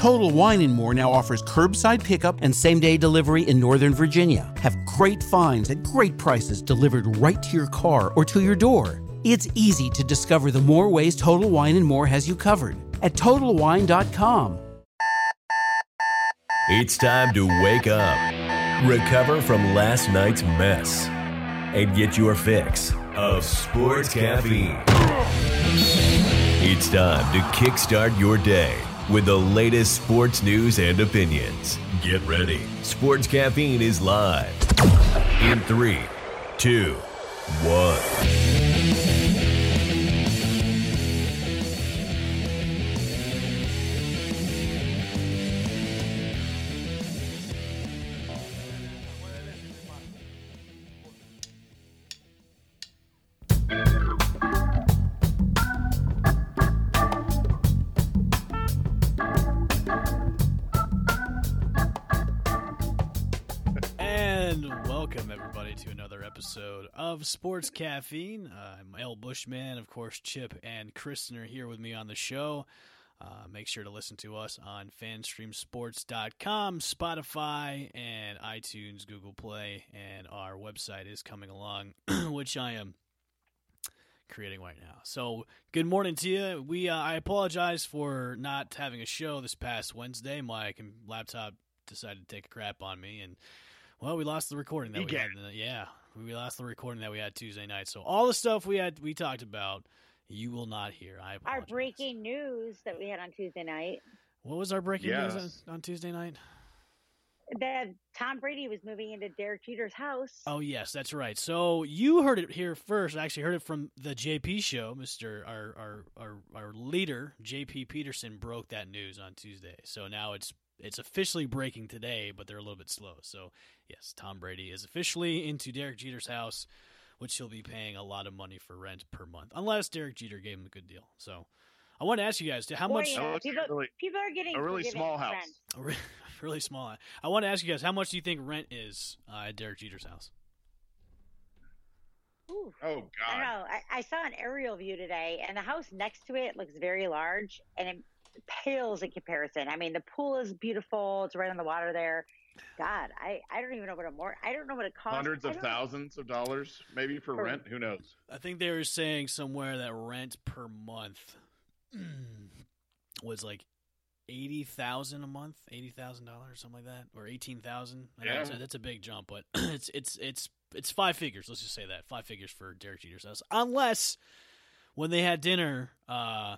Total Wine and More now offers curbside pickup and same day delivery in Northern Virginia. Have great finds at great prices delivered right to your car or to your door. It's easy to discover the more ways Total Wine and More has you covered at TotalWine.com. It's time to wake up, recover from last night's mess, and get your fix of sports caffeine. It's time to kickstart your day with the latest sports news and opinions. Get ready. Sports Caffeine is live in three, two, one. Sports Caffeine. Uh, I'm El Bushman, of course. Chip and Kristen are here with me on the show. Uh, make sure to listen to us on FanstreamSports.com, Spotify, and iTunes, Google Play, and our website is coming along, which I am creating right now. So, good morning to you. We uh, I apologize for not having a show this past Wednesday. My laptop decided to take a crap on me, and well, we lost the recording that we had. Egad. Yeah, we lost the recording that we had Tuesday night. So all the stuff we had we talked about, you will not hear. I Our breaking news that we had on Tuesday night What was our breaking news on, on Tuesday night? that Tom Brady was moving into Derek Jeter's house. Oh yes, that's right. So you heard it here first. I actually heard it from the JP show. Mister our our our, our leader JP Peterson broke that news on Tuesday. So now it's it's officially breaking today, but they're a little bit slow. So yes, Tom Brady is officially into Derek Jeter's house, which he'll be paying a lot of money for rent per month, unless Derek Jeter gave him a good deal. So I want to ask you guys, how Boy, much? yeah, Oh, people, really- people are getting a really forgiving small house. A re- really small. I want to ask you guys, how much do you think rent is uh, at Derek Jeter's house? Ooh. Oh I don't God! know. I, I saw an aerial view today, and the house next to it looks very large, and it pales in comparison. I mean, the pool is beautiful; it's right on the water there. God, I, I don't even know what a more I don't know what it costs. Hundreds of don't- thousands of dollars, maybe for For- rent. Who knows? I think they were saying somewhere that rent per month was like eighty thousand a month, eighty thousand dollars, something like that, or eighteen thousand. Yeah. that's, that's a big jump, but it's it's it's it's five figures. Let's just say that five figures for Derek Jeter's house, unless when they had dinner uh,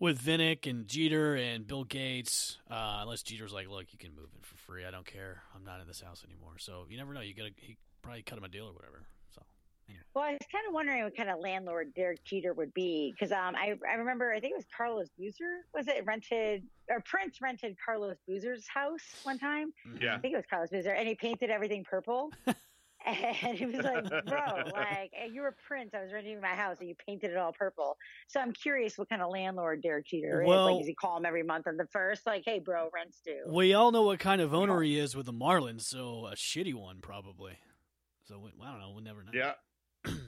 with Vinik and Jeter and Bill Gates, uh, unless Jeter's like, look, you can move it for free. I don't care. I'm not in this house anymore. So you never know. You gotta he probably cut him a deal or whatever. So. Anyway. Well, I was kind of wondering what kind of landlord Derek Jeter would be because um, I I remember I think it was Carlos Boozer was it rented or Prince rented Carlos Boozer's house one time. Yeah. I think it was Carlos Boozer, and he painted everything purple. and he was like, "Bro, like you were a Prince. I was renting my house, and you painted it all purple." So I'm curious what kind of landlord Derek Jeter is. Like, does he call him every month on the first? Like, "Hey, bro, rent's due." We all know what kind of owner he is with the Marlins, so a shitty one probably. So we, I don't know. We'll never know. Yeah.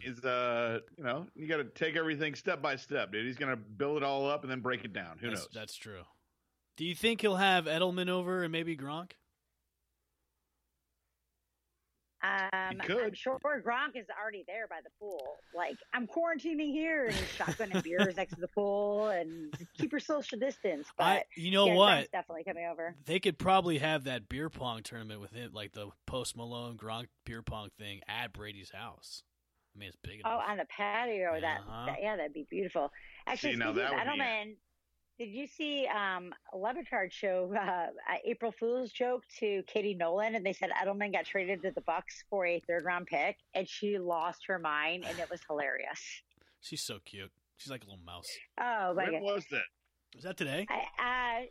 Is uh, you know, you got to take everything step by step, dude. He's gonna build it all up and then break it down. Who that's, knows? That's true. Do you think he'll have Edelman over and maybe Gronk? Um, could. I'm sure Gronk is already there by the pool. Like, I'm quarantining here, and he's shotgunning beers next to the pool, and keep your social distance. But I, you know yeah, what? Gronk's definitely coming over. They could probably have that beer pong tournament with it, like the Post Malone Gronk beer pong thing at Brady's house. I mean, it's big Enough. Oh, on the patio. That, Uh-huh. that yeah, that'd be beautiful. Actually, See, now speaking of that would be. Edelman, did you see um Le Batard show uh, April Fool's joke to Katie Nolan, and they said Edelman got traded to the Bucks for a third round pick, and she lost her mind, and it was hilarious. She's so cute. She's like a little mouse. Oh my when god! was that? Was that today? I, uh,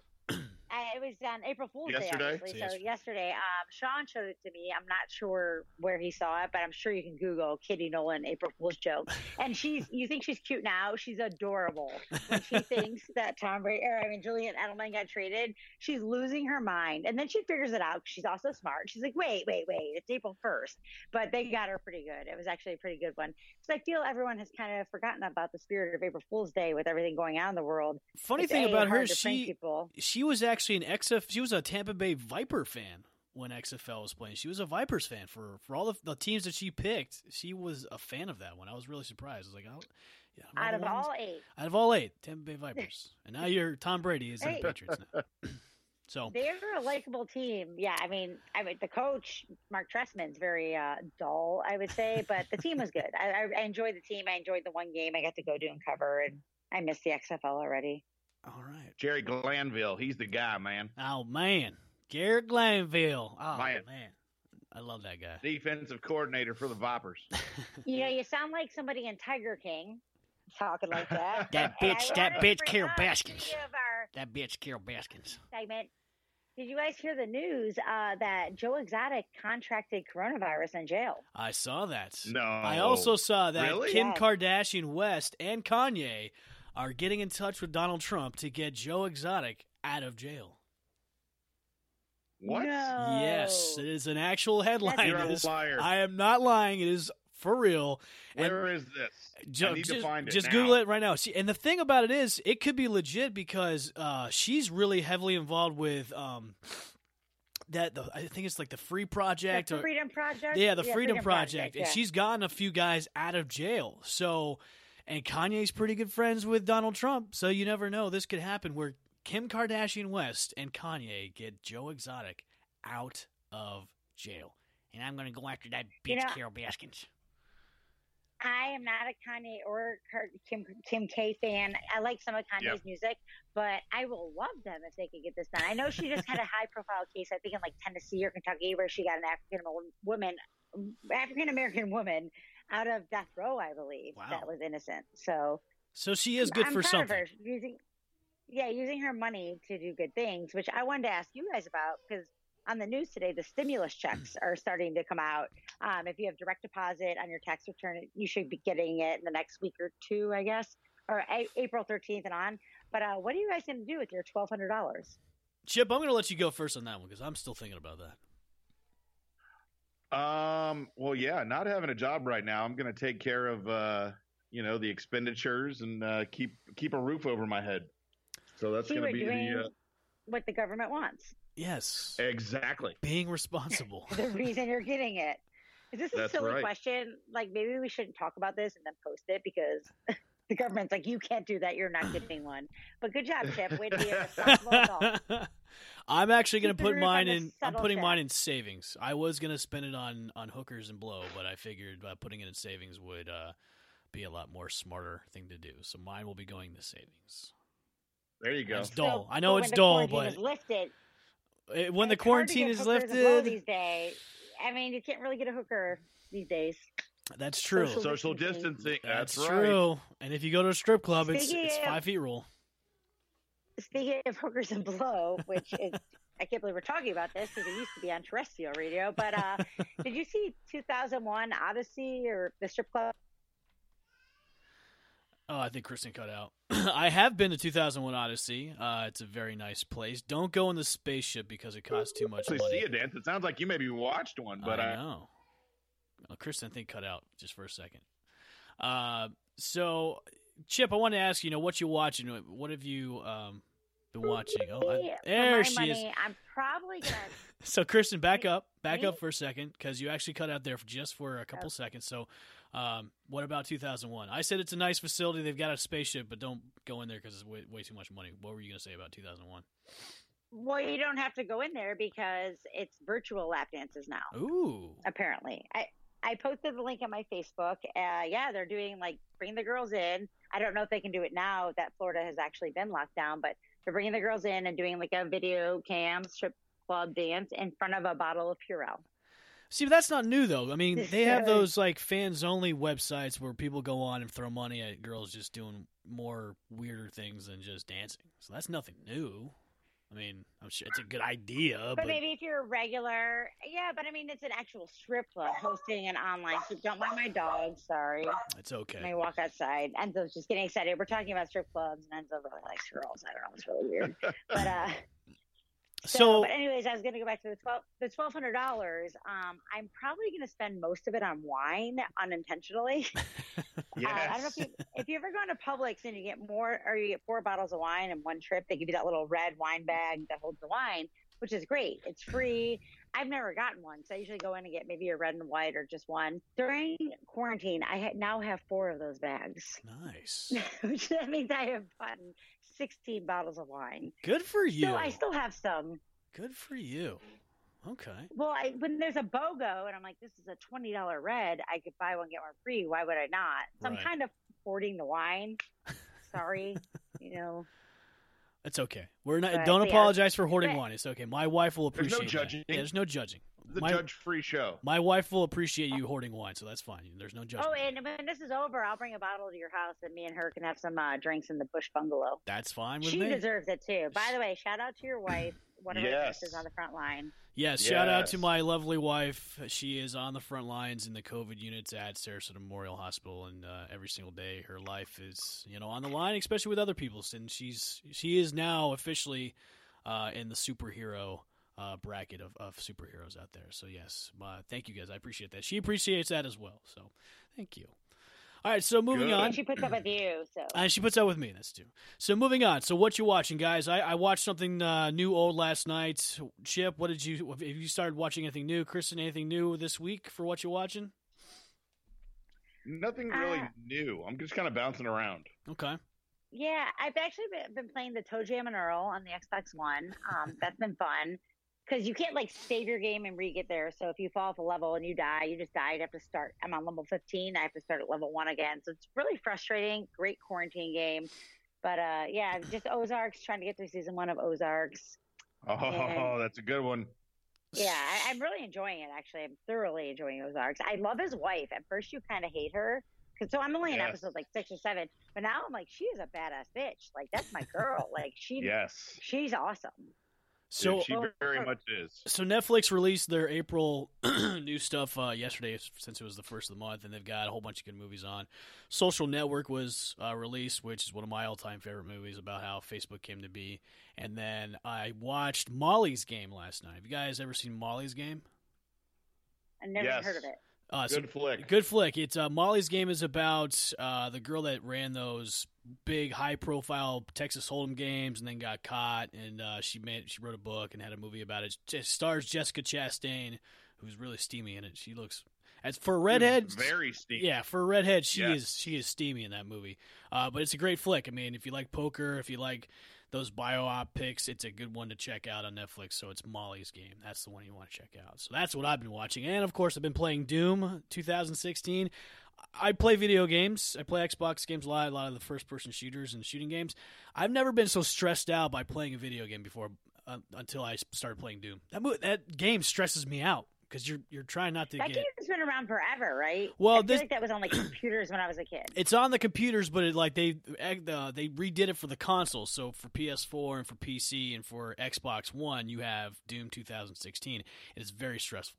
I, it was on April Fool's Yesterday? Day, actually. So So yesterday, um, Sean showed it to me. I'm not sure where he saw it, but I'm sure you can Google Katie Nolan April Fool's joke. And she's, you think she's cute now? She's adorable. When she thinks that Tom Brady, or I mean Julian Edelman got traded, she's losing her mind. And then she figures it out. She's also smart. She's like, wait, wait, wait, it's April 1st. But they got her pretty good. It was actually a pretty good one. Because I feel everyone has kind of forgotten about the spirit of April Fool's Day with everything going on in the world. Funny It's, thing A, about her, hard to prank she people. she was actually an XF. She was a Tampa Bay Viper fan when XFL was playing. She was a Vipers fan for for all the, the teams that she picked. She was a fan of that one. I was really surprised. I was like, oh, yeah, Out of ones- all eight, out of all eight, Tampa Bay Vipers, and now you're Tom Brady is in the Patriots now. so they're a likable team. Yeah, I mean, I mean, the coach Marc Trestman's very uh, dull, I would say, but the team was good. I, I, I enjoyed the team. I enjoyed the one game I got to go do and cover, and I missed the XFL already. All right. Jerry Glanville, he's the guy, man. Oh man, Jerry Glanville. Oh Man. man, I love that guy. Defensive coordinator for the Vipers. You know, you sound like somebody in Tiger King talking like that. That bitch- that bitch Carol Baskins. speaking Of our That bitch Carol Baskins. segment. Did you guys hear the news uh, that Joe Exotic contracted coronavirus in jail? I saw that. No. I also saw that Really? Kim Yes. Kardashian West and Kanye are getting in touch with Donald Trump to get Joe Exotic out of jail. What? No. Yes, it is an actual headline. You're It a liar. I am not lying. It is for real. And Where is this? ju- I need just, to find it. just now. Google it right now. See, and the thing about it is, it could be legit because uh, she's really heavily involved with um, that. The, I think it's like the Free Project The or Freedom Project? yeah, the Freedom, Project, and yeah. she's gotten a few guys out of jail. So, and Kanye's pretty good friends with Donald Trump, so you never know. This could happen where Kim Kardashian West and Kanye get Joe Exotic out of jail, and I'm going to go after that bitch You know- Carol Baskins. I am not a Kanye or Kim Kim K fan. I like some of Kanye's Yep. music, but I will love them if they could get this done. I know she just had a high profile case, I think in like Tennessee or Kentucky, where she got an African woman, African American woman, out of death row, I believe, Wow. that was innocent. So So she is good I'm for something. her using, yeah, using her money to do good things, which I wanted to ask you guys about because on the news today, the stimulus checks are starting to come out. Um, if you have direct deposit on your tax return, you should be getting it in the next week or two, I guess, or a- April 13th and on. But uh, what are you guys going to do with your $1,200? Chip, I'm going to let you go first on that one because I'm still thinking about that. Um. Well, yeah. Not having a job right now, I'm going to take care of, uh, you know, the expenditures and uh, keep keep a roof over my head. So that's going to be doing the uh, what the government wants. Yes, exactly. being responsible. The reason you're getting it. Is this a That's silly right. question? Like maybe we shouldn't talk about this and then post it because the government's like, you can't do that. You're not getting one. But good job, Chip. Way to be a responsible adult. I'm actually going to put mine in. I'm putting check. mine in savings. I was going to spend it on on hookers and blow, but I figured uh, putting it in savings would uh, be a lot more smarter thing to do. So mine will be going to savings. There you go. It's dull. So- I know but it's when the dull, quarantine but is lifted, it- when the it's hard to quarantine get is hookers and blow lifted, these days. I mean, you can't really get a hooker these days. That's true. Social Social distancing. distancing. That's, That's, right. true. And if you go to a strip club, it's Speaking it's of- five feet rule. Speaking of hookers and blow, which is I can't believe we're talking about this because it used to be on terrestrial radio. But uh, did you see 2001 Odyssey or the strip club? Oh, I think Kristen cut out. I have been to 2001 Odyssey. Uh, it's a very nice place. Don't go in the spaceship because it costs too much Actually, money. see a dance. It sounds like you maybe watched one, but I I, know. Well, Kristen, I think cut out just for a second. Uh, so, Chip, I want to ask you know what you watching. What have you um, been watching? Oh, I, there she money, is. I'm probably gonna. So, Kristen, back up, back Me? up for a second because you actually cut out there for just for a couple Oh. seconds. So, um, what about 2001? I said it's a nice facility. They've got a spaceship, but don't go in there because it's way, way too much money. What were you going to say about 2001? Well, you don't have to go in there because it's virtual lap dances now. Ooh, apparently. I I posted the link on my Facebook. Uh, yeah, they're doing like bring the girls in. I don't know if they can do it now that Florida has actually been locked down, but they're bringing the girls in and doing like a video cam strip club dance in front of a bottle of Purell. See, but that's not new though. I mean, they have those like fans only websites where people go on and throw money at girls just doing more weirder things than just dancing. So that's nothing new. I mean, I'm sure it's a good idea, But, but, maybe if you're a regular, yeah. But I mean, it's an actual strip club hosting an online. So don't mind my dog. Sorry. it's okay. I walk outside, Enzo's just getting excited. We're talking about strip clubs, and Enzo really likes girls. I don't know. It's really weird. but uh, so, So, but anyways, I was going to go back to the twelve, the twelve hundred dollars. Um, I'm probably going to spend most of it on wine unintentionally. Yes. Uh, I don't know if you if you ever go into Publix and you get more or you get four bottles of wine in one trip, they give you that little red wine bag that holds the wine, which is great. It's free. I've never gotten one, so I usually go in and get maybe a red and white or just one. During quarantine, I ha- now have four of those bags, nice. which that means I have gotten 16 bottles of wine. Good for you. So I still have some. Good for you. Okay. Well, I, when there's a BOGO and I'm like, this is a twenty dollar red, I could buy one get one free. Why would I not? So Right. I'm kind of hoarding the wine. Sorry, you know. It's okay. We're not. But- don't but yeah, apologize for hoarding but- wine. It's okay. My wife will There's no appreciate. that. Yeah, there's no judging. The my, judge-free show. my wife will appreciate you hoarding wine, so that's fine. There's no judgment. Oh, and when this is over, I'll bring a bottle to your house, and me and her can have some uh, drinks in the Bush Bungalow. that's fine with She me. deserves it too. By the way, shout out to your wife. One of her Yes. nurses on the front line. Yes, shout out to my lovely wife. She is on the front lines in the COVID units at Sarasota Memorial Hospital, and uh, every single day her life is, you know, on the line, especially with other people's. And she's she is now officially uh, in the superhero uh, bracket of, of superheroes out there. So yes, uh, thank you guys. I appreciate that. She appreciates that as well. So thank you. All right, so moving Good. on. And she puts up with you, so Uh, she puts up with me. That's true. So moving on. So what you watching, guys? I, I watched something uh, new, old last night. Chip, what did you? Have you started watching anything new? Kristen, anything new this week for what you're watching? Nothing really Ah. new. I'm just kind of bouncing around. Okay. Yeah, I've actually been, been playing the ToeJam and Earl on the Xbox One. Um, that's been fun because you can't like save your game and re get there. So if you fall off a level and you die, you just die. You have to start. I'm on level 15. I have to start at level one again. So it's really frustrating. Great quarantine game, but uh, yeah, just Ozarks. Trying to get through season one of Ozarks. Oh, And- that's a good one. Yeah, I, I'm really enjoying it. Actually, I'm thoroughly enjoying Ozarks. I love his wife. At first, you kind of hate her. Cause, so I'm only in Yes. episode like six or seven, but now I'm like, she is a badass bitch. Like that's my girl. like she, Yes. she's awesome. So Dude, she Oh, very oh. much is. so Netflix released their April new stuff uh, yesterday, since it was the first of the month, and they've got a whole bunch of good movies on. Social Network was uh, released, which is one of my all-time favorite movies about how Facebook came to be. And then I watched Molly's Game last night. Have you guys ever seen Molly's Game? I've never Yes. heard of it. Uh, so- Good flick. Good flick. It's uh, Molly's Game is about uh, the girl that ran those big, high-profile Texas Hold'em games and then got caught. And uh, she made she wrote a book and had a movie about it. It stars Jessica Chastain, who's really steamy in it. She looks as for a redhead. Very steamy. Yeah, for a redhead, she is she is steamy in that movie. Uh, but it's a great flick. I mean, if you like poker, if you like those bio-op picks, it's a good one to check out on Netflix. So it's Molly's Game. That's the one you want to check out. So that's what I've been watching, and of course, I've been playing Doom 2016. I play video games. I play Xbox games a lot, a lot of the first-person shooters and shooting games. I've never been so stressed out by playing a video game before uh, until I started playing Doom. That mo- that game stresses me out because you're you're trying not to That get. game's been around forever, right? Well, I feel this- like that was on like computers when I was a kid. It's on the computers, but it, like they uh, they redid it for the consoles. So for PS4 and for PC and for Xbox One, you have Doom 2016. It is very stressful.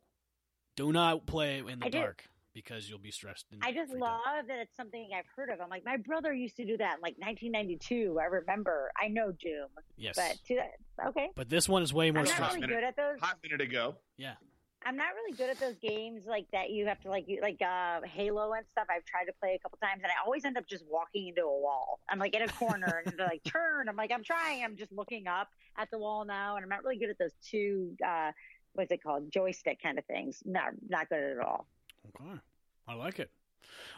Do not play in the I do- dark because you'll be stressed. in I just love time. that it's something I've heard of. I'm like, my brother used to do that in like 1992. I remember. I know Doom, Yes, but to, okay. but this one is way more I'm not stressful. really good at those. Hot minute ago. Yeah, I'm not really good at those games like that. You have to like you like uh, Halo and stuff. I've tried to play a couple times, and I always end up just walking into a wall. I'm like in a corner, and they're like turn. I'm like I'm trying. I'm just looking up at the wall now, and I'm not really good at those two. Uh, what's it called? Joystick kind of things. Not not good at all. okay, I like it.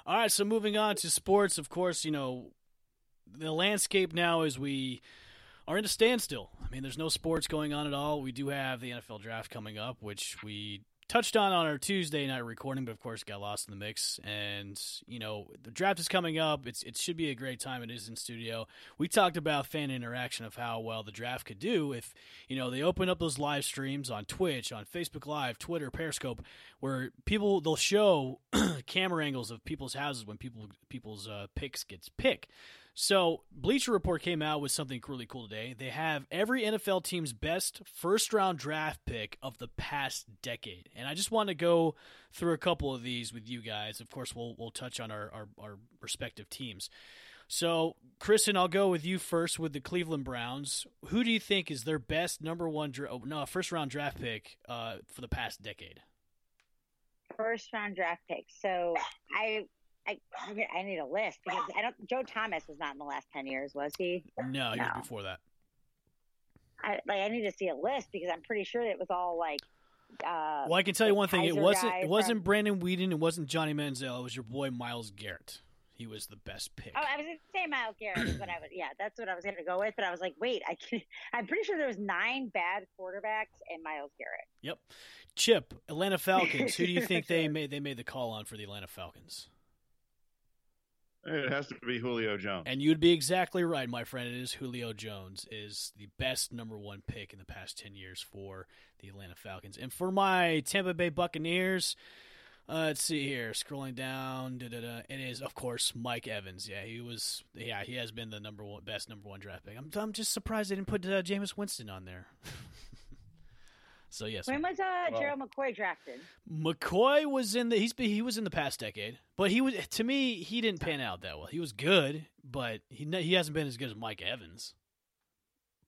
All right, so moving on to sports. Of course, you know the landscape now is we are in a standstill. I mean, there's no sports going on at all. We do have the NFL draft coming up, which we touched on on our Tuesday night recording, but of course got lost in the mix. And you know, the draft is coming up. It's it should be a great time. It is in studio. We talked about fan interaction of how well the draft could do if you know they open up those live streams on Twitch, on Facebook Live, Twitter, Periscope, where people they'll show camera angles of people's houses when people people's uh, picks gets picked. So, Bleacher Report came out with something really cool today. They have every NFL team's best first round draft pick of the past decade. And I just want to go through a couple of these with you guys. Of course, we'll, we'll touch on our, our, our respective teams. So, Kristen, I'll go with you first with the Cleveland Browns. Who do you think is their best number one, dra- oh, no, first round draft pick uh, for the past decade? First round draft pick. So I I I need a list because I don't. Joe Thomas was not in the last ten years, was he? No, he was before that. I like. I need to see a list because I'm pretty sure it was all like. Uh, Well, I can tell you one thing: it wasn't it wasn't from- Brandon Weeden, it wasn't Johnny Manziel, it was your boy Myles Garrett. He was the best pick. Oh, I was going to say Myles Garrett is what I would. Yeah, that's what I was going to go with. But I was like, wait, I can. I'm pretty sure there was nine bad quarterbacks and Myles Garrett. Yep. Chip, Atlanta Falcons. Who do you think they made they made the call on for the Atlanta Falcons? It has to be Julio Jones. And you'd be exactly right, my friend. It is Julio Jones is the best number one pick in the past ten years for the Atlanta Falcons. And for my Tampa Bay Buccaneers, uh, let's see here. Scrolling down, da-da-da, it is of course Mike Evans. Yeah, he was. Yeah, he has been the number one best number one draft pick. I'm I'm just surprised they didn't put uh, Jameis Winston on there. so yes, When was uh, Well- Gerald McCoy drafted? McCoy was in the he's he was in the past decade, but he was to me he didn't pan out that well. He was good, but he he hasn't been as good as Mike Evans,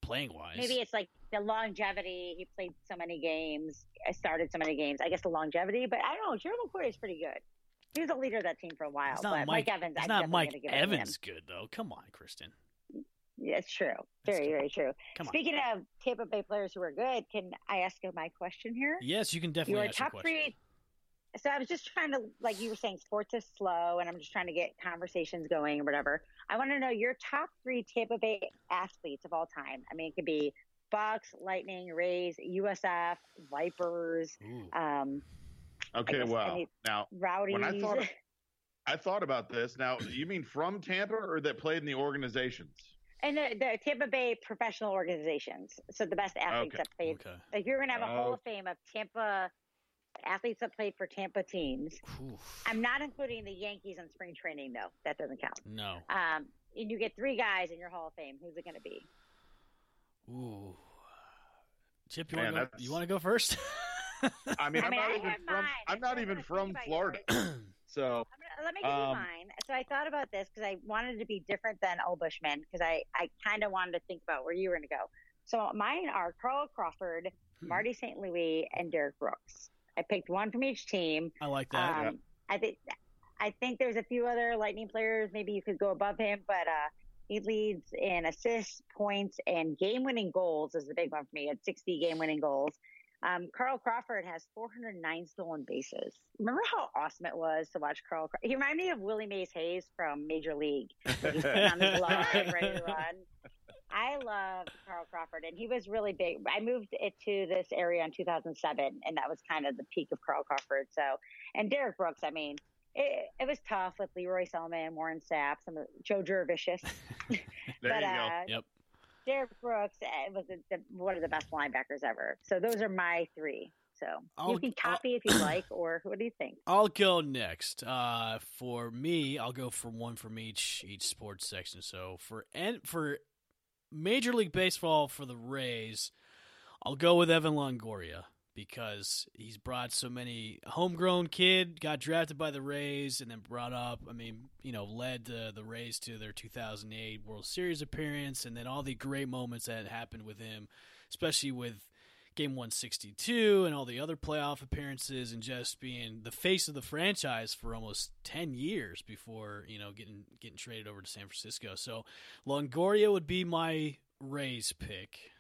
playing wise. Maybe it's like the longevity. He played so many games, uh, started so many games. I guess the longevity, but I don't know. Gerald McCoy is pretty good. He was a leader of that team for a while. it's not but Mike, Evans, It's I'm not Mike give it to him. Evans good though. Come on, Kristen. Yeah, it's true. That's Very, good. very true. Come on. Speaking of Tampa Bay players who are good, can I ask you my question here? Yes, you can definitely Your ask your top question. three. So I was just trying to, like you were saying, sports is slow, and I'm just trying to get conversations going or whatever. I want to know your top three Tampa Bay athletes of all time. I mean, it could be Bucks, Lightning, Rays, USF, Vipers, um, okay, guess well, any- now Rowdies. when I thought I thought about this. Now, you mean from Tampa or that played in the organizations? And the, the Tampa Bay professional organizations. So the best athletes Okay. that played. Okay. Like you're gonna have a Hall Oh. of Fame of Tampa athletes that played for Tampa teams. Oof. I'm not including the Yankees in spring training though. That doesn't count. No. Um, and you get three guys in your Hall of Fame. Who's it going to be? Ooh. Chip, you want to go? that's- You want to go first? I mean, I I'm mean, not I even from. I'm not even from Florida, so I'm gonna, let me give you Um, mine. So I thought about this because I wanted to be different than Old Bushman because I, I kind of wanted to think about where you were going to go. So mine are Carl Crawford, Hmm. Marty St. Louis, and Derrick Brooks. I picked one from each team. I like that. Um, I think I think there's a few other Lightning players. Maybe you could go above him, but uh, he leads in assists, points, and game-winning goals is the big one for me. At 60 game-winning goals. Um, Carl Crawford has 409 stolen bases. Remember how awesome it was to watch Carl? Craw- He reminded me of Willie Mays Hayes from Major League. He's on his line, ready to run. I love Carl Crawford, and he was really big. I moved it to this area in 2007, and that was kind of the peak of Carl Crawford. So, and Derrick Brooks, I mean, it, it was tough with Lee Roy Selmon, Warren Sapp, some of Joe Jurevicius. there but, you go. uh, Yep. Derrick Brooks uh, was the, the, one of the best linebackers ever. So those are my three. So I'll- you can copy if you like, or what do you think? I'll go next. Uh, for me, I'll go for one from each each sports section. So for and for Major League Baseball for the Rays, I'll go with Evan Longoria because he's brought so many homegrown kid got drafted by the Rays and then brought up. I mean, you know, led the, the Rays to their 2008 World Series appearance, and then all the great moments that happened with him, especially with Game 162 and all the other playoff appearances, and just being the face of the franchise for almost 10 years before you know getting getting traded over to San Francisco. So Longoria would be my Rays pick.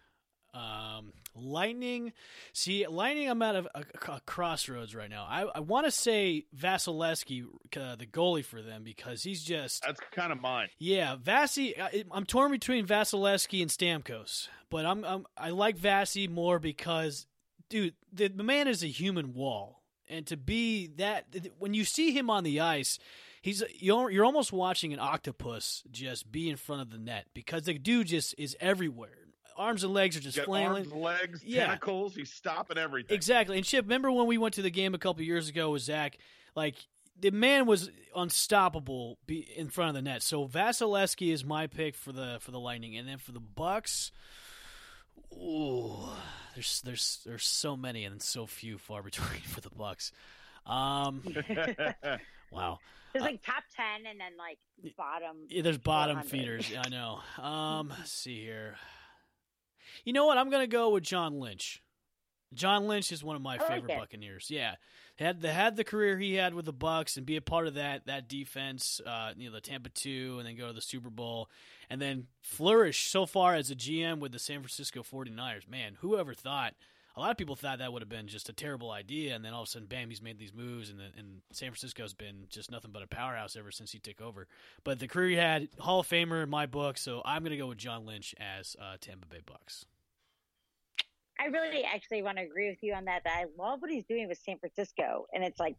Um, Lightning, see, Lightning. I'm at a, a, a crossroads right now. I, I want to say Vasilevskiy, uh, the goalie for them, because he's just That's kind of mine. yeah, Vasi. I- I'm torn between Vasilevskiy and Stamkos, but I'm, I'm I like Vasi more because, dude, the, the man is a human wall, and to be that when you see him on the ice, he's you're you're almost watching an octopus just be in front of the net because the dude just is everywhere. Arms and legs are just Got flailing. arms, legs, Yeah. tentacles. He's stopping everything. Exactly. And Chip, remember when we went to the game a couple years ago with Zach? Like the man was unstoppable in front of the net. So Vasilevskiy is my pick for the for the Lightning, and then for the Bucks. Ooh, there's there's there's so many and so few far between for the Bucks. Um, wow. There's like top ten and then like bottom. Yeah, there's bottom 400. feeders. Yeah, I know. Um, let's see here. You know what? I'm gonna go with John Lynch. John Lynch is one of my I favorite it. Buccaneers. Yeah, had the had the career he had with the Bucks and be a part of that that defense. Uh, you know, the Tampa two, and then go to the Super Bowl, and then flourish so far as a GM with the San Francisco 49ers. Man, whoever thought? A lot of people thought that would have been just a terrible idea, and then all of a sudden, bam, he's made these moves, and, the, and San Francisco's been just nothing but a powerhouse ever since he took over. But the career he had, Hall of Famer in my book, so I'm going to go with John Lynch as uh, Tampa Bay Bucks. I really actually want to agree with you on that. That I love what he's doing with San Francisco, and it's like,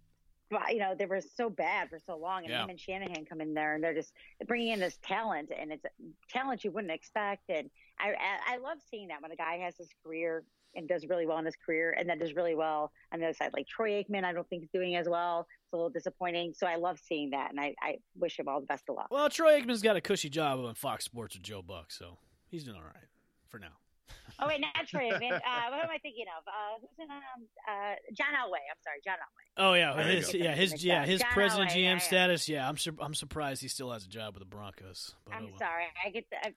you know, they were so bad for so long, and Yeah. him and Shanahan come in there, and they're just bringing in this talent, and it's talent you wouldn't expect. And I, I, I love seeing that when a guy has his career and does really well in his career, and then does really well on the other side. Like Troy Aikman, I don't think is doing as well. It's a little disappointing. So I love seeing that, and I, I wish him all the best of luck. Well, Troy Aikman's got a cushy job on Fox Sports with Joe Buck, so he's doing all right for now. Oh wait, not Troy Aikman. Uh, what am I thinking of? Uh, who's in um, uh, John Elway. I'm sorry, John Elway. Oh yeah, his, yeah, his yeah his John president Elway, GM status. Yeah, I'm sur- I'm surprised he still has a job with the Broncos. I'm oh, well. sorry. I get the, uh,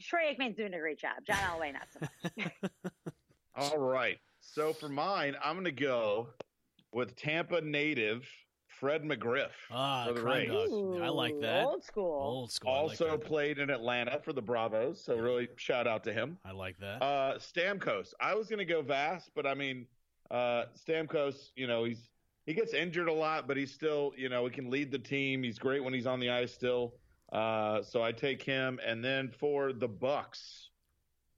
Troy Aikman's doing a great job. John Elway, not so much. All right. So for mine, I'm going to go with Tampa native Fred McGriff Ah, for the crime Rays. dog. I like that. Old school. Old school. I like Also played in Atlanta for the Bravos, so really shout out to him. I like that. Uh, Stamkos. I was going to go Vass, but I mean, uh, Stamkos. You know, he's he gets injured a lot, but he's still, you know, he can lead the team. He's great when he's on the ice still. Uh, so I take him, and then for the Bucks,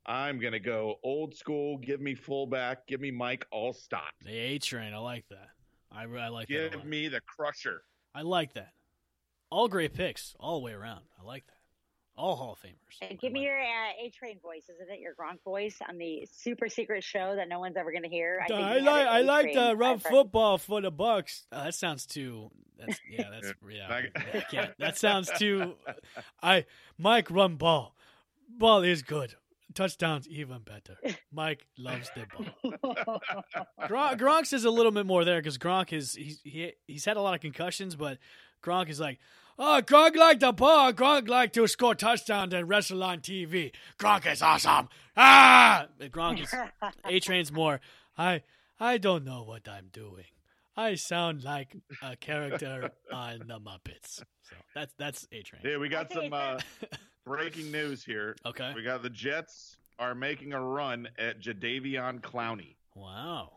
I'm going to go old school. Give me fullback. Give me Mike Alstott. the A train. I like that. I, I like that. Give lot. me the Crusher. I like that. All great picks, all the way around. I like that. All Hall of Famers. And give me your uh, A Train voice, isn't it? Your Gronk voice on the super secret show that no one's ever going to hear. I, think I like I like A-Train to run football for the Bucks. Uh, that sounds too. That's yeah. That's yeah. Like- That sounds too. I Mike run ball. Ball is good. Touchdowns even better. Mike loves the ball. Gronk, Gronk's is a little bit more there because Gronk is he's he, he's had a lot of concussions, but Gronk is like, oh, Gronk like the ball. Gronk like to score touchdowns and wrestle on TV. Gronk is awesome. Ah, Gronk is A Train's more. I I don't know what I'm doing. I sound like a character on the Muppets. So that's that's A Train. Yeah, we got some uh, breaking news here. Okay. We got the Jets are making a run at Jadeveon Clowney. Wow.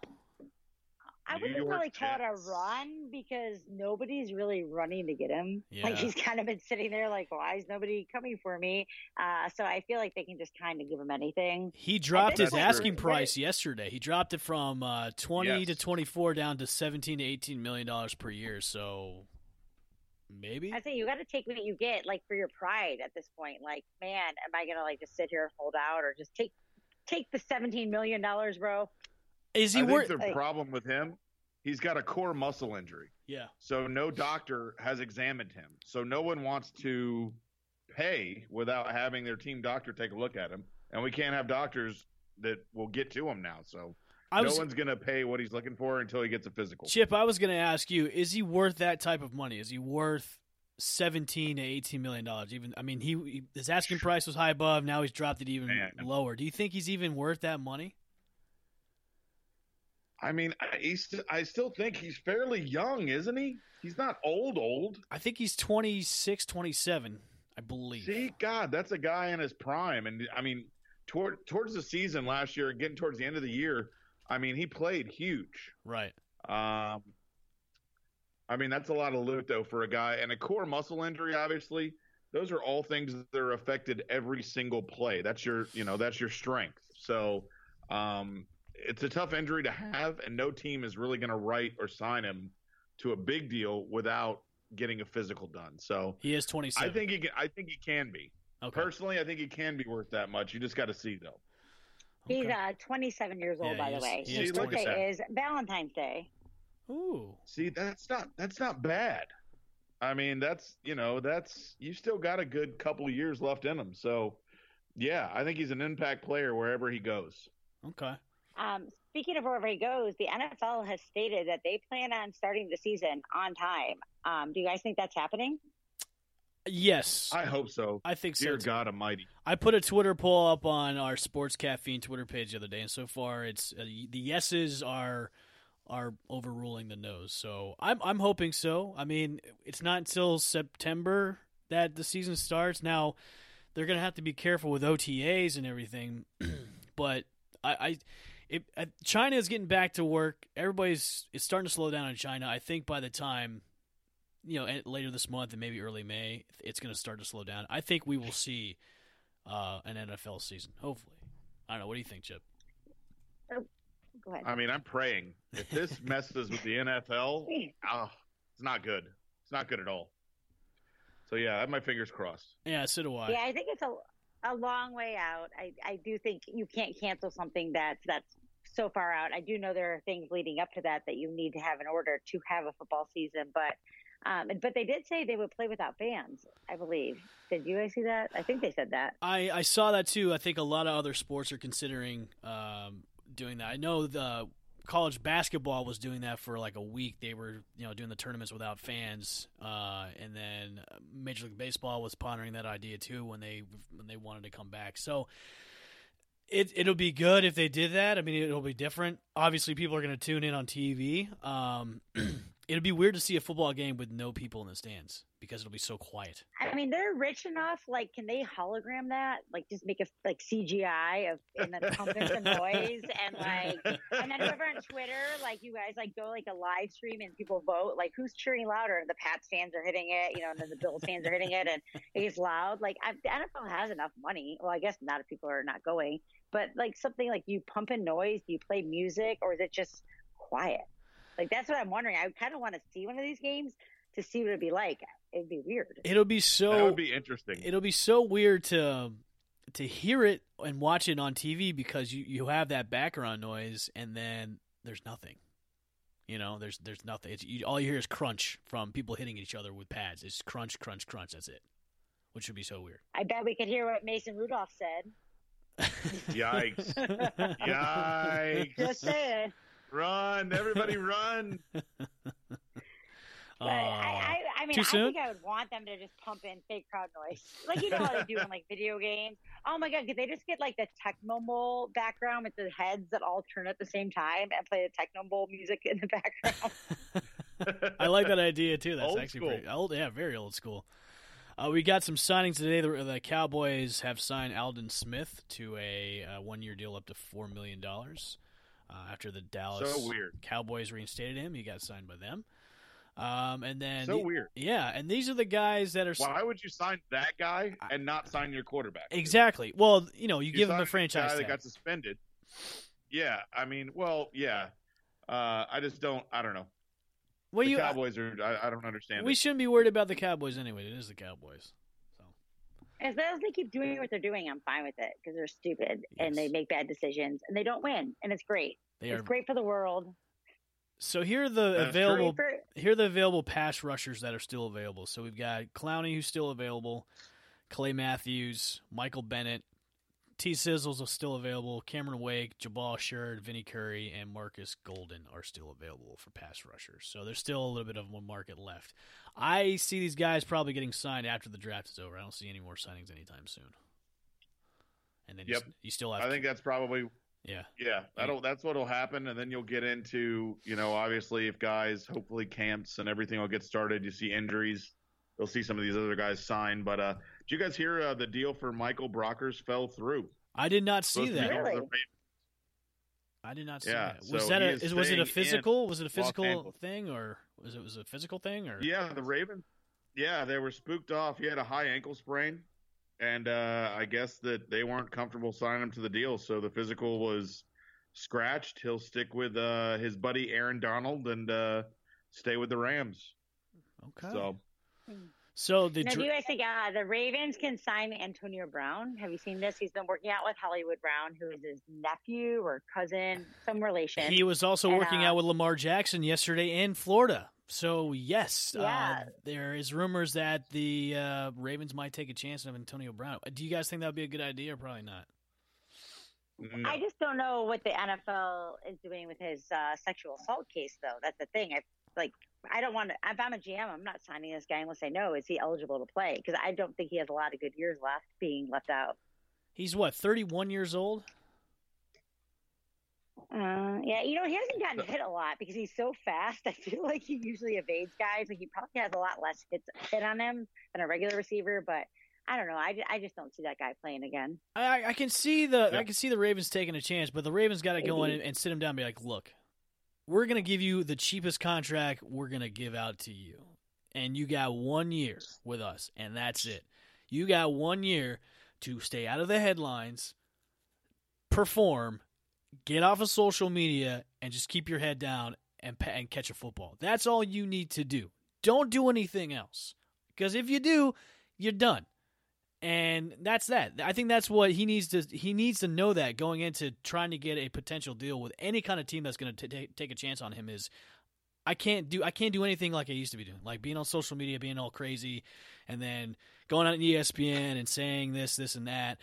I New wouldn't York really call it a run because nobody's really running to get him. Yeah. Like he's kind of been sitting there, like, why is nobody coming for me? Uh, so I feel like they can just kind of give him anything. He dropped his that's asking true. price yesterday. He dropped it from uh, twenty to twenty four down to seventeen to eighteen million dollars per year. So maybe I think you got to take what you get, like for your pride at this point. Like, man, am I gonna like just sit here and hold out, or just take take the seventeen million dollars, bro? is he worth? think the Like- problem with him, he's got a core muscle injury. Yeah, So no doctor has examined him. So no one wants to pay without having their team doctor take a look at him. And we can't have doctors that will get to him now. So I no was one's going to pay what he's looking for until he gets a physical. Chip. I was going to ask you: Is he worth that type of money? Is he worth seventeen to eighteen million dollars? Even I mean, he, his asking price was high above. Now he's dropped it even Man. lower. Do you think he's even worth that money? I mean, I, he's, I still think he's fairly young, isn't he? He's not old, old. I think he's 26, 27, I believe. See, God, that's a guy in his prime. And I mean, toward towards the season last year, getting towards the end of the year, I mean, he played huge. Right. Um, I mean, that's a lot of loot though for a guy and a core muscle injury. Obviously, those are all things that are affected every single play. That's your, you know, that's your strength. So, um, it's a tough injury to have, and no team is really going to write or sign him to a big deal without getting a physical done. So, He is 27. I think he can. I think he can be. okay. Personally, I think he can be worth that much. You just got to see though. He's Okay. uh 27 years old, Yeah, by he the is- way. he His birthday is Valentine's Day. Ooh. See, that's not that's not bad. I mean, that's you know, that's you still got a good couple years left in him. So, yeah, I think he's an impact player wherever he goes. Okay. Um, speaking of wherever he goes, the NFL has stated that they plan on starting the season on time. Um, do you guys think that's happening? Yes. I hope so. I think so. Dear. God Almighty. I put a Twitter poll up on our Sports Caffeine Twitter page the other day, and so far, it's uh, the yeses are are overruling the no's. So I'm I'm hoping so. I mean, it's not until September that the season starts. Now they're gonna have to be careful with OTAs and everything, but I. I it, uh, China is getting back to work. Everybody's it's starting to slow down in China. I think by the time you know later this month and maybe early May, it's going to start to slow down. I think we will see uh, an NFL season. Hopefully, I don't know. What do you think, Chip? Go ahead. I mean, I'm praying if this messes with the NFL, oh, it's not good. It's not good at all. So yeah, I have my fingers crossed. Yeah, so do I. Yeah, I think it's a a long way out. I I do think you can't cancel something that's that's so far out. I do know there are things leading up to that that you need to have in order to have a football season, but um, but they did say they would play without fans. I believe. Did you guys see that? I think they said that. I, I saw that too. I think a lot of other sports are considering um, doing that. I know the college basketball was doing that for like a week. They were you know doing the tournaments without fans, uh, and then Major League Baseball was pondering that idea too when they when they wanted to come back. So. It it'll be good if they did that. I mean, it'll be different. Obviously, people are going to tune in on TV. Um, it'll be weird to see a football game with no people in the stands because it'll be so quiet. I mean, they're rich enough. Like, can they hologram that? Like, just make a like CGI of and then pump in some noise and like, and then whoever on Twitter, like you guys, like go like a live stream and people vote. Like, who's cheering louder? The Pats fans are hitting it, you know, and then the Bills fans are hitting it, and it gets loud. Like, I, the NFL has enough money. Well, I guess not if people are not going, but like something like you pump in noise, do you play music, or is it just quiet? Like that's what I'm wondering. I kind of want to see one of these games to see what it'd be like. It'd be weird. It'll be so. That would be interesting. It'll be so weird to to hear it and watch it on TV because you you have that background noise and then there's nothing. You know, there's there's nothing. It's you, all you hear is crunch from people hitting each other with pads. It's crunch, crunch, crunch. That's it. Which would be so weird. I bet we could hear what Mason Rudolph said. Yikes! Yikes! Just saying. Run, everybody, run! But I, I, I mean, Too I soon? think I would want them to just pump in fake crowd noise, like you know how they do in like video games. Oh my god, could they just get like the Tecmo Bowl background with the heads that all turn at the same time and play the Tecmo Bowl music in the background? I like that idea too. That's Old actually school. pretty old. Yeah, very old school. Uh, we got some signings today. The, the Cowboys have signed Aldon Smith to a uh, one-year deal up to four million dollars. Uh, after the Dallas So. Cowboys reinstated him, he got signed by them. Um, and then So weird. yeah, and these are the guys that are Why would you sign that guy and not sign your quarterback? exactly. Well, you know, you, give them the franchise guy that got suspended. Yeah, I mean, well, yeah. Uh, I just don't. I don't know. well, the you, Cowboys are. I, I don't understand. we it. shouldn't be worried about the Cowboys anyway. It is the Cowboys. So As long as they keep doing what they're doing, I'm fine with it because they're stupid and they make bad decisions and they don't win, and it's great. they are. It's great for the world. So here are the That's available. For- here are the available pass rushers that are still available. So we've got Clowney, who's still available, Clay Matthews, Michael Bennett, T. Sizzles are still available, Cameron Wake, Jabaal Sheard, Vinny Curry, and Marcus Golden are still available for pass rushers. So there's still a little bit of one market left. I see these guys probably getting signed after the draft is over. I don't see any more signings anytime soon. And then you, Yep. s- you still have. I think that's probably. yeah. Yeah, that'll. That's what'll happen, and then you'll get into. You know, obviously, if guys hopefully camps and everything will get started, you see injuries. You'll see some of these other guys sign. But uh, did you guys hear uh, the deal for Michael Brockers fell through? I did not see Supposed to be that. going to the Really? I did not see Yeah, that. Was so that a is is, was it a physical? Was it a physical thing or was it was it a physical thing or Yeah, the Raven. Yeah, they were spooked off. He had a high ankle sprain, and uh, I guess that they weren't comfortable signing him to the deal. So the physical was scratched. He'll stick with uh, his buddy Aaron Donald and uh, stay with the Rams. Okay. So So the Now, dr- do you guys think uh, the Ravens can sign Antonio Brown? Have you seen this? He's been working out with Hollywood Brown, who is his nephew or cousin, some relation. he was also and, working uh, out with Lamar Jackson yesterday in Florida. So yes, uh, Yeah. there is rumors that the uh, Ravens might take a chance on Antonio Brown. Do you guys think that would be a good idea or probably not? No. I just don't know what the NFL is doing with his uh, sexual assault case, though. That's the thing. I like. I don't want to. If I'm a GM, I'm not signing this guy unless I know is he eligible to play because I don't think he has a lot of good years left being left out. He's what, 31 years old? Uh, yeah, you know, he hasn't gotten hit a lot because he's so fast. I feel like he usually evades guys. Like he probably has a lot less hits hit on him than a regular receiver. But I don't know. I, I just don't see that guy playing again. I, I can see the Yeah. I can see the Ravens taking a chance, but the Ravens got to go in and, and sit him down and be like, "Look, we're gonna give you the cheapest contract we're gonna give out to you, and you got one year with us, and that's it. You got one year to stay out of the headlines, perform, get off of social media, and just keep your head down and and catch a football. That's all you need to do. Don't do anything else, because if you do, you're done." And that's that. I think that's what he needs to he needs to know that going into trying to get a potential deal with any kind of team that's going to take a chance on him is I can't do I can't do anything like I used to be doing, like being on social media, being all crazy, and then going on ESPN and saying this, this, and that.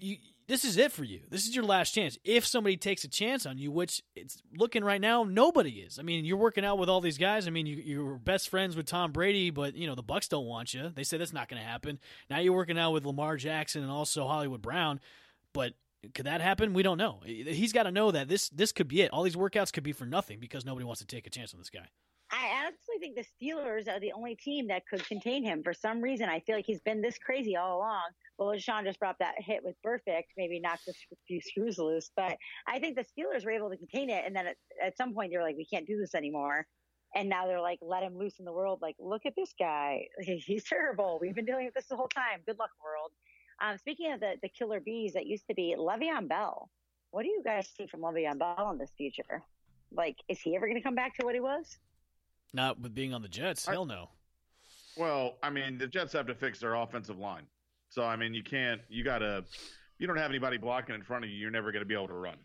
You, this is it for you. This is your last chance. If somebody takes a chance on you, which it's looking right now, nobody is. I mean, you're working out with all these guys. I mean, you, you're best friends with Tom Brady, but you know the Bucs don't want you. They say that's not going to happen. Now you're working out with Lamar Jackson and also Hollywood Brown, but could that happen? We don't know. He's got to know that this this could be it. All these workouts could be for nothing because nobody wants to take a chance on this guy. I honestly think the Steelers are the only team that could contain him. For some reason, I feel like he's been this crazy all along. Well, Sean just brought that hit with Burfict, maybe knocked a few screws loose, but I think the Steelers were able to contain it. And then at, at some point, they were like, we can't do this anymore. And now they're like, let him loose in the world. Like, look at this guy. He's terrible. We've been dealing with this the whole time. Good luck, world. Um, speaking of the, the killer bees that used to be Le'Veon Bell, what do you guys see from Le'Veon Bell in this future? Like, is he ever going to come back to what he was? Not with being on the Jets. I- Hell no. Well, I mean, the Jets have to fix their offensive line. So, I mean, you can't, you got to, you don't have anybody blocking in front of you, you're never going to be able to run.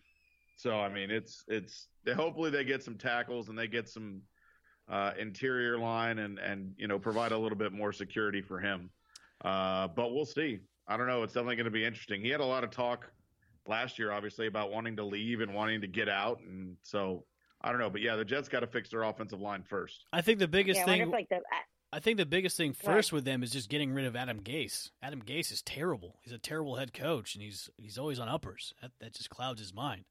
So, I mean, it's, it's, they, hopefully they get some tackles and they get some uh, interior line and, and, you know, provide a little bit more security for him. Uh, but we'll see. I don't know. It's definitely going to be interesting. He had a lot of talk last year, obviously, about wanting to leave and wanting to get out. And so, I don't know. But yeah, the Jets got to fix their offensive line first. I think the biggest yeah, I thing wonder if, like the I think the biggest thing Right. first with them is just getting rid of Adam Gase. Adam Gase is terrible. He's a terrible head coach, and he's he's always on uppers. That, that just clouds his mind.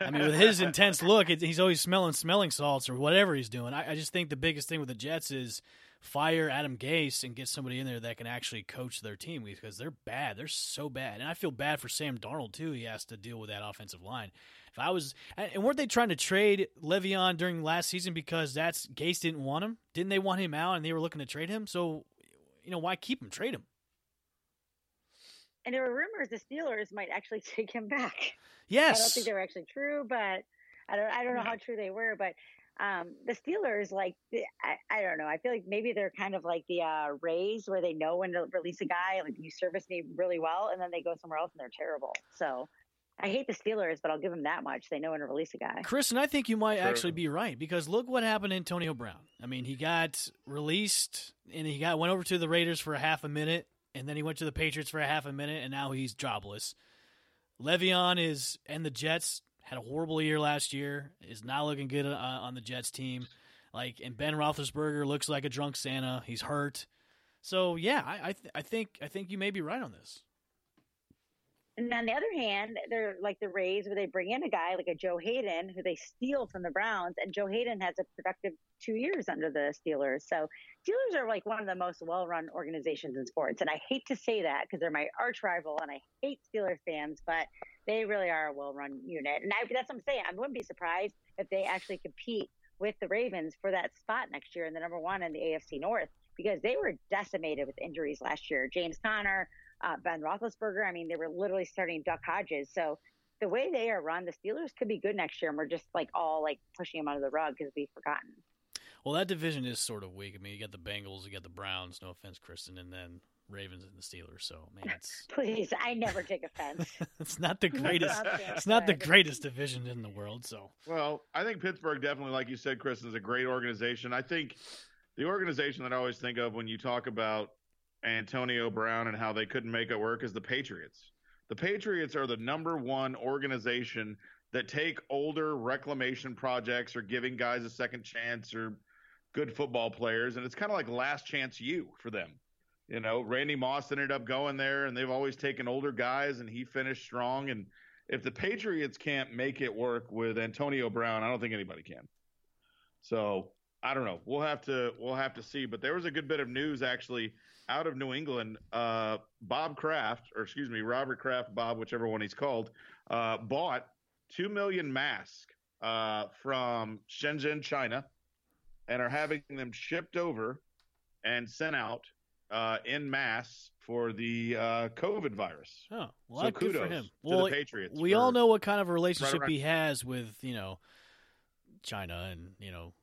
I mean, with his intense look, it, he's always smelling smelling salts or whatever he's doing. I, I just think the biggest thing with the Jets is fire Adam Gase and get somebody in there that can actually coach their team because they're bad. They're so bad, and I feel bad for Sam Darnold too. He has to deal with that offensive line. If I was, and and weren't they trying to trade Le'Veon during last season because that's Gase didn't want him? Didn't they want him out and they were looking to trade him? So, you know, why keep him? Trade him. and there were rumors the Steelers might actually take him back. Yes. I don't think they were actually true, but I don't I don't know how true they were. But um, the Steelers, like the, I, I don't know. I feel like maybe they're kind of like the uh, Rays, where they know when to release a guy. Like you service me really well, and then they go somewhere else and they're terrible. So I hate the Steelers, but I'll give them that much. They know when to release a guy. Chris, and I think you might True. actually be right because look what happened to Antonio Brown. I mean, he got released and he got went over to the Raiders for a half a minute, and then he went to the Patriots for a half a minute, and now he's jobless. Le'Veon is and the Jets had a horrible year last year. Is not looking good uh, on the Jets team. Like, and Ben Roethlisberger looks like a drunk Santa. He's hurt. So yeah, I I, th- I think I think you may be right on this. And on the other hand, they're like the Rays, where they bring in a guy like a Joe Haden, who they steal from the Browns, and Joe Haden has a productive two years under the Steelers. So Steelers are like one of the most well-run organizations in sports, and I hate to say that because they're my arch rival, and I hate Steelers fans, but they really are a well-run unit. And I, that's what I'm saying. I wouldn't be surprised if they actually compete with the Ravens for that spot next year in the number one in the AFC North because they were decimated with injuries last year. James Conner uh, Ben Roethlisberger. I mean, they were literally starting Duck Hodges. So the way they are run, the Steelers could be good next year, and we're just like all like pushing them under the rug because we've forgotten. Well, that division is sort of weak. I mean, you got the Bengals, you got the Browns. No offense, Kristen, and then Ravens and the Steelers. So, man, it's Please, I never take offense. it's not the greatest. It's not the greatest division in the world. So, Well, I think Pittsburgh definitely, like you said, Chris, is a great organization. I think the organization that I always think of when you talk about Antonio Brown and how they couldn't make it work is the Patriots. The Patriots are the number one organization that take older reclamation projects or giving guys a second chance or good football players, and it's kind of like last chance you for them. You know, Randy Moss ended up going there, and they've always taken older guys, and he finished strong. And if the Patriots can't make it work with Antonio Brown, I don't think anybody can. So I don't know. We'll have to we'll have to see. But there was a good bit of news actually out of New England. Uh, Bob Kraft, or excuse me, Robert Kraft, Bob, whichever one he's called, uh, bought two million masks uh, from Shenzhen, China, and are having them shipped over and sent out uh, in mass for the uh, COVID virus. oh, well, so good kudos for him. to Well, the Patriots. we all know what kind of relationship around- he has with you know China and you know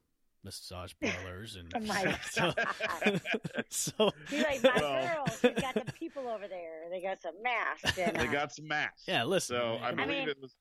massage parlors and Oh my so, God. so He's like, my Well- girl, she's got the people over there. They got some masks. And, They uh, got some masks. yeah, listen. So I man, believe mean- it was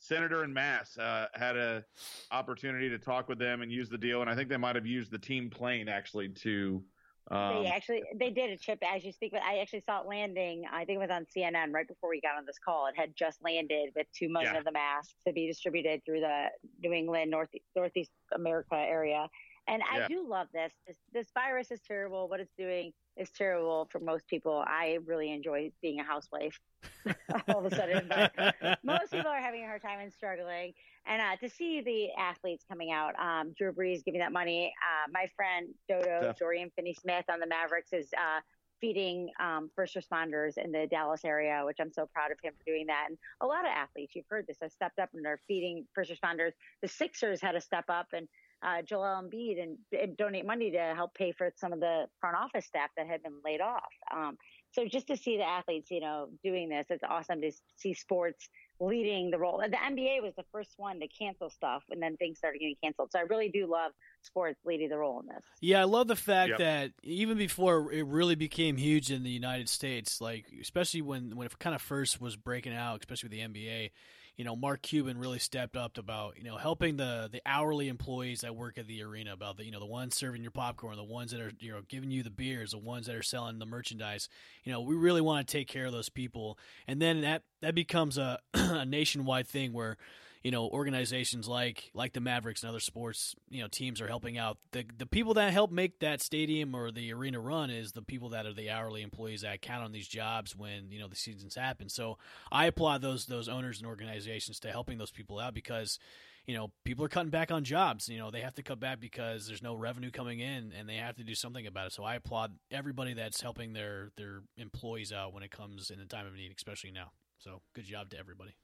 Senator and Mass uh, had a opportunity to talk with them and use the deal, and I think they might have used the team plane actually to. Um, they actually they did a chip as you speak, but I actually saw it landing. I think it was on CNN right before we got on this call. It had just landed with two million Yeah. of the masks to be distributed through the New England, North Northeast America area. And I Yeah. do love this. this. This virus is terrible. What it's doing is terrible for most people. I really enjoy being a housewife all of a sudden, but most people are having a hard time and struggling. And uh, to see the athletes coming out, um, Drew Brees giving that money, uh, my friend Dodo Def- Dorian Finney-Smith on the Mavericks is uh, feeding um, first responders in the Dallas area, which I'm so proud of him for doing that. And a lot of athletes, you've heard this, have stepped up and they're feeding first responders. The Sixers had to step up and uh, Joel Embiid and, and donate money to help pay for some of the front office staff that had been laid off. Um, so just to see the athletes, you know, doing this, it's awesome to see sports leading the role. The NBA was the first one to cancel stuff, and then things started getting canceled. So I really do love sports leading the role in this. Yeah, I love the fact Yep. that even before it really became huge in the United States, like especially when when it kind of first was breaking out, especially with the NBA, you know, Mark Cuban really stepped up about you know helping the the hourly employees that work at the arena about the you know the ones serving your popcorn, the ones that are you know giving you the beers, the ones that are selling the merchandise. You know, we really want to take care of those people, and then that that becomes a, a nationwide thing where you know organizations like like the Mavericks and other sports you know teams are helping out. The the people that help make that stadium or the arena run is the people that are the hourly employees that count on these jobs when you know the seasons happen. So I applaud those those owners and organizations to helping those people out because you know people are cutting back on jobs. You know they have to cut back because there's no revenue coming in and they have to do something about it. So I applaud everybody that's helping their their employees out when it comes in a time of need especially now. So good job to everybody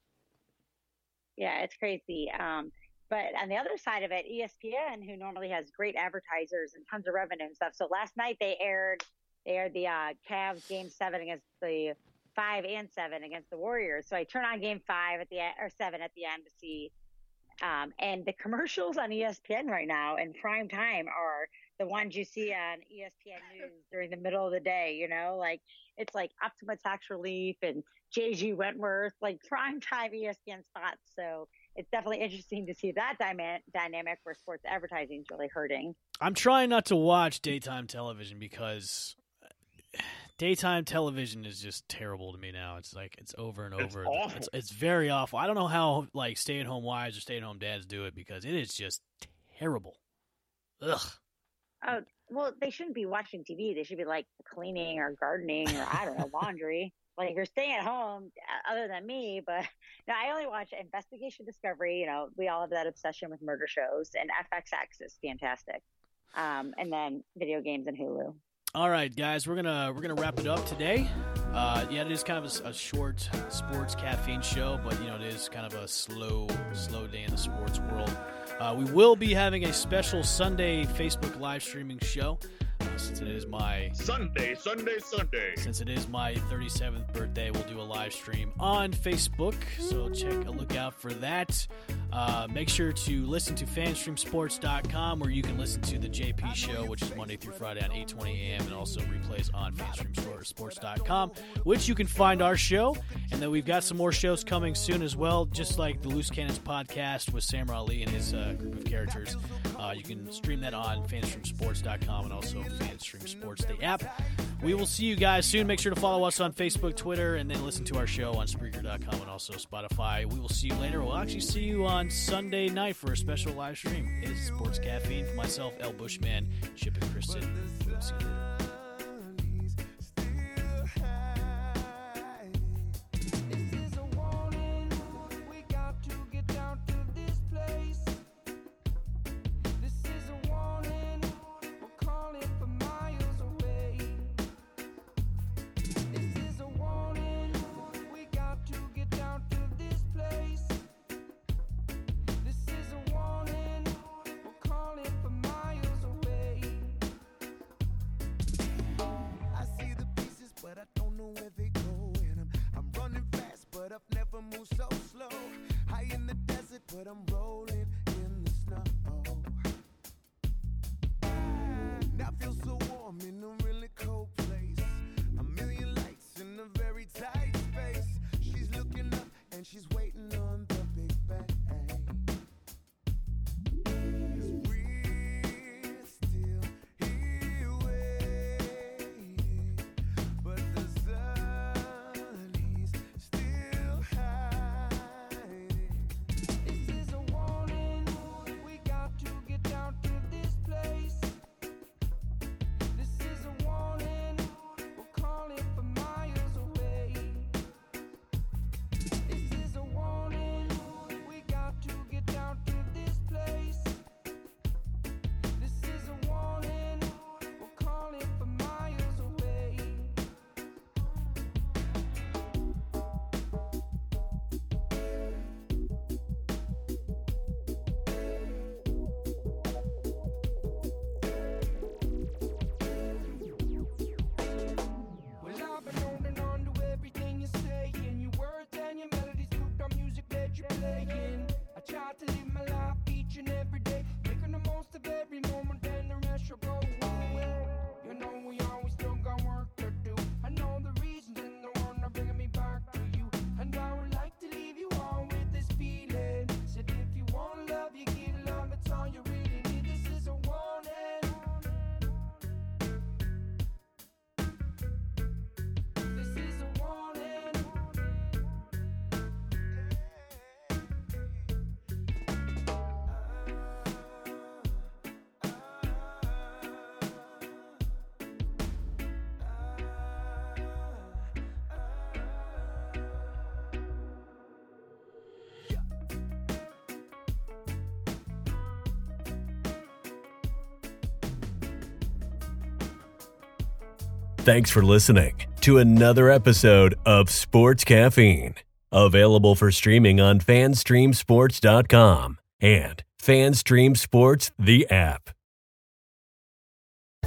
Yeah, it's crazy. Um, but on the other side of it, ESPN, who normally has great advertisers and tons of revenue and stuff. So last night they aired they aired the uh, Cavs game seven against the five and seven against the Warriors. So I turn on game five at the or seven at the end to see. Um, and the commercials on ESPN right now in prime time are the ones you see on ESPN News during the middle of the day. You know, like it's like Optima Tax Relief and JG Wentworth, like prime time ESPN spots. So it's definitely interesting to see that dyma- dynamic where sports advertising is really hurting. I'm trying not to watch daytime television because daytime television is just terrible to me now. It's like it's over and It's over. awful. It's, it's very awful. I don't know how like stay at home wives or stay at home dads do it because it is just terrible. Ugh. Oh, well, they shouldn't be watching TV. They should be like cleaning or gardening or I don't know, laundry. Like you're staying at home, uh, other than me, but no, I only watch Investigation Discovery. You know, we all have that obsession with murder shows, and FXX is fantastic. Um, and then video games and Hulu. All right, guys, we're gonna we're gonna wrap it up today. Uh, yeah, it is kind of a, a short sports caffeine show, but you know it is kind of a slow slow day in the sports world. Uh, we will be having a special Sunday Facebook live streaming show uh, since it is my Sunday, Sunday, Sunday. since it is my 37th birthday. We'll do a live stream on Facebook, so check a look out for that. Uh, make sure to listen to fanstreamsports.com where you can listen to the JP show, which is Monday through Friday at 8:20 a.m. and also replays on fanstreamsports.com, which you can find our show. And then we've got some more shows coming soon as well, just like the Loose Cannons podcast with Sam Ali and his uh, group of characters. Uh, you can stream that on fanstreamsports.com and also Fanstream Sports, the app. We will see you guys soon. Make sure to follow us on Facebook, Twitter, and then listen to our show on Spreaker.com and also Spotify. We will see you later. We'll actually see you on Sunday night for a special live stream. It is Sports Caffeine for myself, El Bushman, Chip and Kristen. We'll see you later. Thanks for listening to another episode of Sports Caffeine, available for streaming on fanstreamsports.com and Fanstream Sports, the app.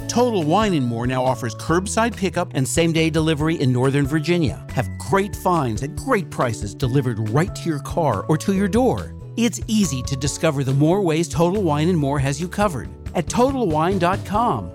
Total Wine and More now offers curbside pickup and same day delivery in Northern Virginia. Have great finds at great prices delivered right to your car or to your door. It's easy to discover the more ways Total Wine and More has you covered at TotalWine.com.